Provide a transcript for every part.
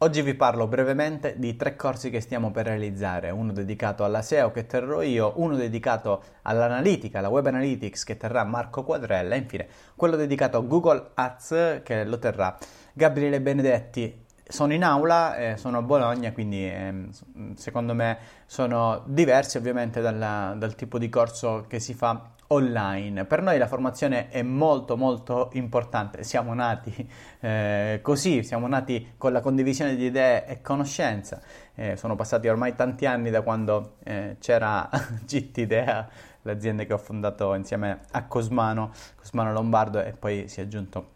Oggi vi parlo brevemente di tre corsi che stiamo per realizzare, uno dedicato alla SEO che terrò io, uno dedicato all'analitica, alla web analytics che terrà Marco Quadrella e infine quello dedicato a Google Ads che lo terrà Gabriele Benedetti. Sono in aula, eh, sono a Bologna, quindi eh, secondo me sono diversi ovviamente dalla, dal tipo di corso che si fa online. Per noi la formazione è molto molto importante, siamo nati eh, così, siamo nati con la condivisione di idee e conoscenza, eh, sono passati ormai tanti anni da quando eh, c'era GT Idea, l'azienda che ho fondato insieme a Cosmano, Cosmano Lombardo e poi si è aggiunto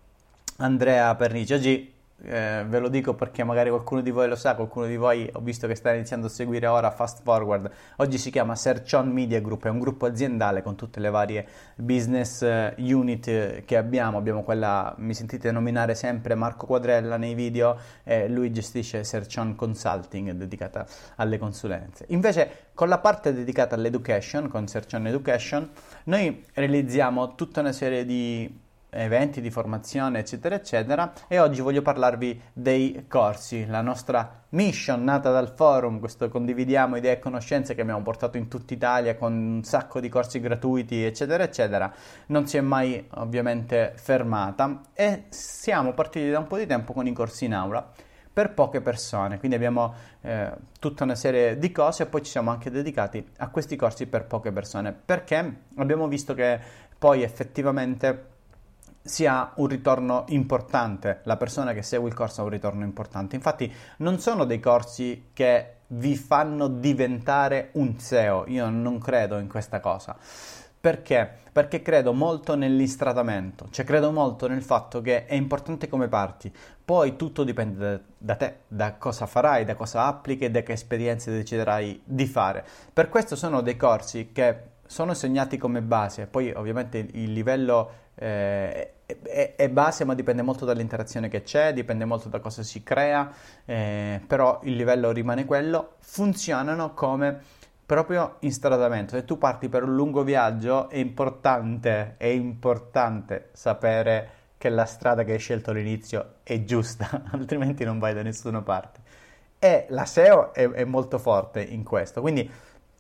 Andrea Pernici. Oggi eh, ve lo dico perché magari qualcuno di voi lo sa, qualcuno di voi ho visto che sta iniziando a seguire ora Fast Forward. Oggi si chiama Search On Media Group, è un gruppo aziendale con tutte le varie business eh, unit eh, che abbiamo. Abbiamo quella, mi sentite nominare sempre Marco Quadrella nei video, eh, lui gestisce Search On Consulting dedicata alle consulenze. Invece con la parte dedicata all'education, con Search On Education, noi realizziamo tutta una serie di eventi di formazione, eccetera, eccetera. E oggi voglio parlarvi dei corsi, la nostra mission nata dal forum, questo condividiamo idee e conoscenze che abbiamo portato in tutta Italia con un sacco di corsi gratuiti, eccetera, eccetera. Non si è mai ovviamente fermata e siamo partiti da un po' di tempo con i corsi in aula per poche persone, quindi abbiamo eh, tutta una serie di cose e poi ci siamo anche dedicati a questi corsi per poche persone perché abbiamo visto che poi effettivamente si ha un ritorno importante, la persona che segue il corso ha un ritorno importante. Infatti non sono dei corsi che vi fanno diventare un SEO, io non credo in questa cosa. Perché? Perché credo molto nell'istratamento, cioè credo molto nel fatto che è importante come parti, poi tutto dipende da, te, da cosa farai, da cosa applichi e da che esperienze deciderai di fare. Per questo sono dei corsi che sono segnati come base, poi ovviamente il livello eh, è, è, base ma dipende molto dall'interazione che c'è, dipende molto da cosa si crea, eh, però il livello rimane quello, funzionano come proprio instradamento. Se tu parti per un lungo viaggio è importante, è importante sapere che la strada che hai scelto all'inizio è giusta, altrimenti non vai da nessuna parte. E la SEO è, è molto forte in questo, quindi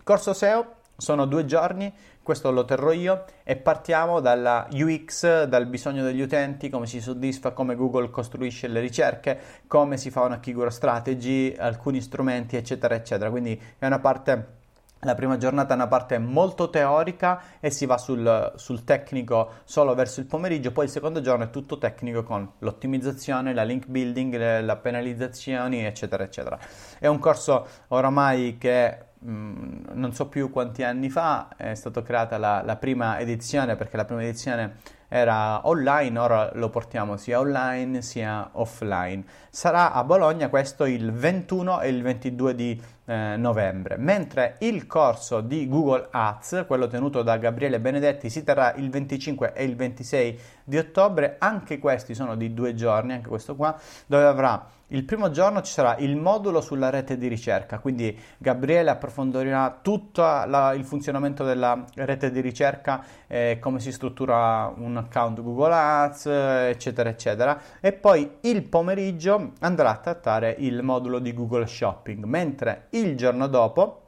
corso SEO sono due giorni, questo lo terrò io e partiamo dalla UX, dal bisogno degli utenti, come si soddisfa, come Google costruisce le ricerche, come si fa una keyword strategy, alcuni strumenti, eccetera, eccetera. Quindi è una parte la prima giornata è una parte molto teorica e si va sul, sul, tecnico solo verso il pomeriggio, poi il secondo giorno è tutto tecnico con l'ottimizzazione, la link building, le, le penalizzazioni, eccetera, eccetera. È un corso oramai che Mm, non so più quanti anni fa è stata creata la, la, prima edizione perché la prima edizione era online, ora lo portiamo sia online sia offline. Sarà a Bologna questo il 21 e il 22 di eh, novembre, mentre il corso di Google Ads, quello tenuto da Gabriele Benedetti, si terrà il 25 e il 26 di ottobre, anche questi sono di due giorni, anche questo qua, dove avrà il primo giorno ci sarà il modulo sulla rete di ricerca, quindi Gabriele approfondirà tutto la, il funzionamento della rete di ricerca, eh, come si struttura un account Google Ads, eccetera, eccetera. E poi il pomeriggio andrà a trattare il modulo di Google Shopping, mentre il giorno dopo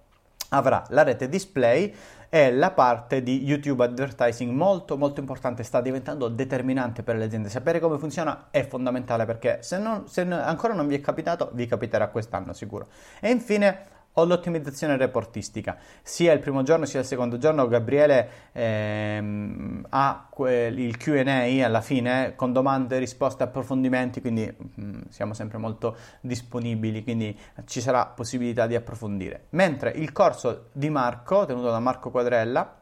avrà la rete display e la parte di YouTube advertising molto molto importante, sta diventando determinante per le aziende. Sapere come funziona è fondamentale perché se, non, se ancora non vi è capitato, vi capiterà quest'anno sicuro. E infine o l'ottimizzazione reportistica. Sia il primo giorno sia il secondo giorno Gabriele ehm, ha que- il QA alla fine con domande, risposte, approfondimenti, quindi mh, mm, siamo sempre molto disponibili, quindi ci sarà possibilità di approfondire. Mentre il corso di Marco, tenuto da Marco Quadrella,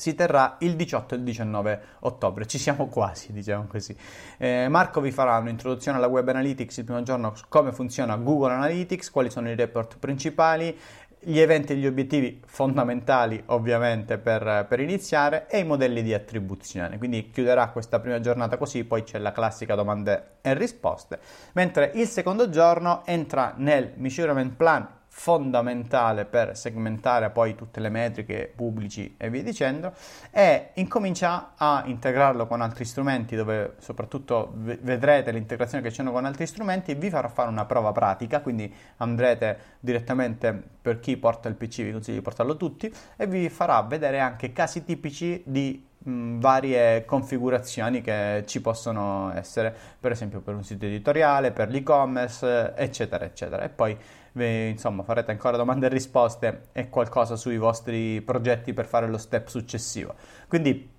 si terrà il 18 e il 19 ottobre, ci siamo quasi, diciamo così. Eh, Marco vi farà un'introduzione alla Web Analytics il primo giorno, come funziona Google Analytics, quali sono i report principali, gli eventi e gli obiettivi fondamentali ovviamente per, per, iniziare e i modelli di attribuzione. Quindi chiuderà questa prima giornata così, poi c'è la classica domande e risposte, mentre il secondo giorno entra nel measurement plan fondamentale per segmentare poi tutte le metriche pubblici e via dicendo e incomincia a integrarlo con altri strumenti dove soprattutto vedrete l'integrazione che c'è con altri strumenti vi farà fare una prova pratica. Quindi andrete direttamente per chi porta il PC vi consiglio di portarlo tutti e vi farà vedere anche casi tipici di varie configurazioni che ci possono essere per esempio per un sito editoriale per l'e-commerce eccetera eccetera e poi insomma farete ancora domande e risposte e qualcosa sui vostri progetti per fare lo step successivo. Quindi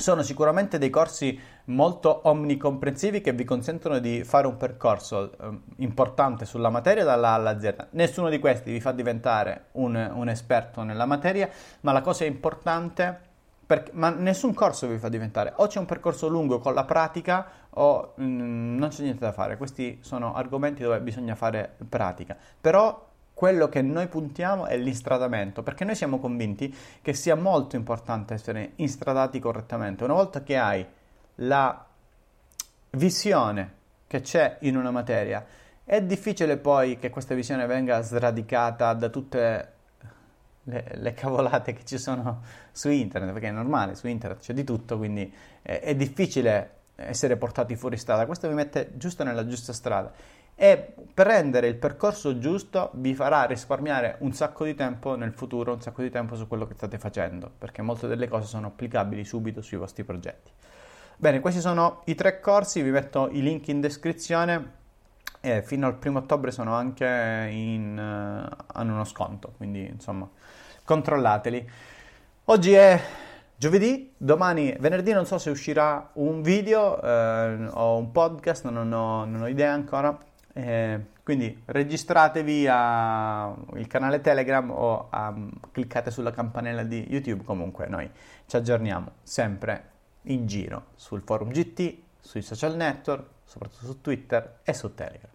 sono sicuramente dei corsi molto omnicomprensivi che vi consentono di fare un percorso eh, importante sulla materia dalla A alla Z. Nessuno di questi vi fa diventare un, un esperto nella materia, ma la cosa importante perché, ma nessun corso vi fa diventare. O c'è un percorso lungo con la pratica o mm, non c'è niente da fare. Questi sono argomenti dove bisogna fare pratica. Però quello che noi puntiamo è l'istradamento, perché noi siamo convinti che sia molto importante essere instradati correttamente. Una volta che hai la visione che c'è in una materia, è difficile poi che questa visione venga sradicata da tutte le, le, cavolate che ci sono su internet, perché è normale, su internet c'è di tutto, quindi è, è difficile essere portati fuori strada. Questo vi mette giusto nella giusta strada e prendere il percorso giusto vi farà risparmiare un sacco di tempo nel futuro, un sacco di tempo su quello che state facendo, perché molte delle cose sono applicabili subito sui vostri progetti. Bene, questi sono i tre corsi, vi metto i link in descrizione e fino al primo ottobre sono anche in, uh, hanno uno sconto, quindi insomma controllateli. Oggi è giovedì, domani venerdì non so se uscirà un video eh, o un podcast, non ho, non ho idea ancora. Eh, quindi registratevi al canale Telegram o um, cliccate sulla campanella di YouTube. Comunque noi ci aggiorniamo sempre in giro sul forum GT, sui social network, soprattutto su Twitter e su Telegram.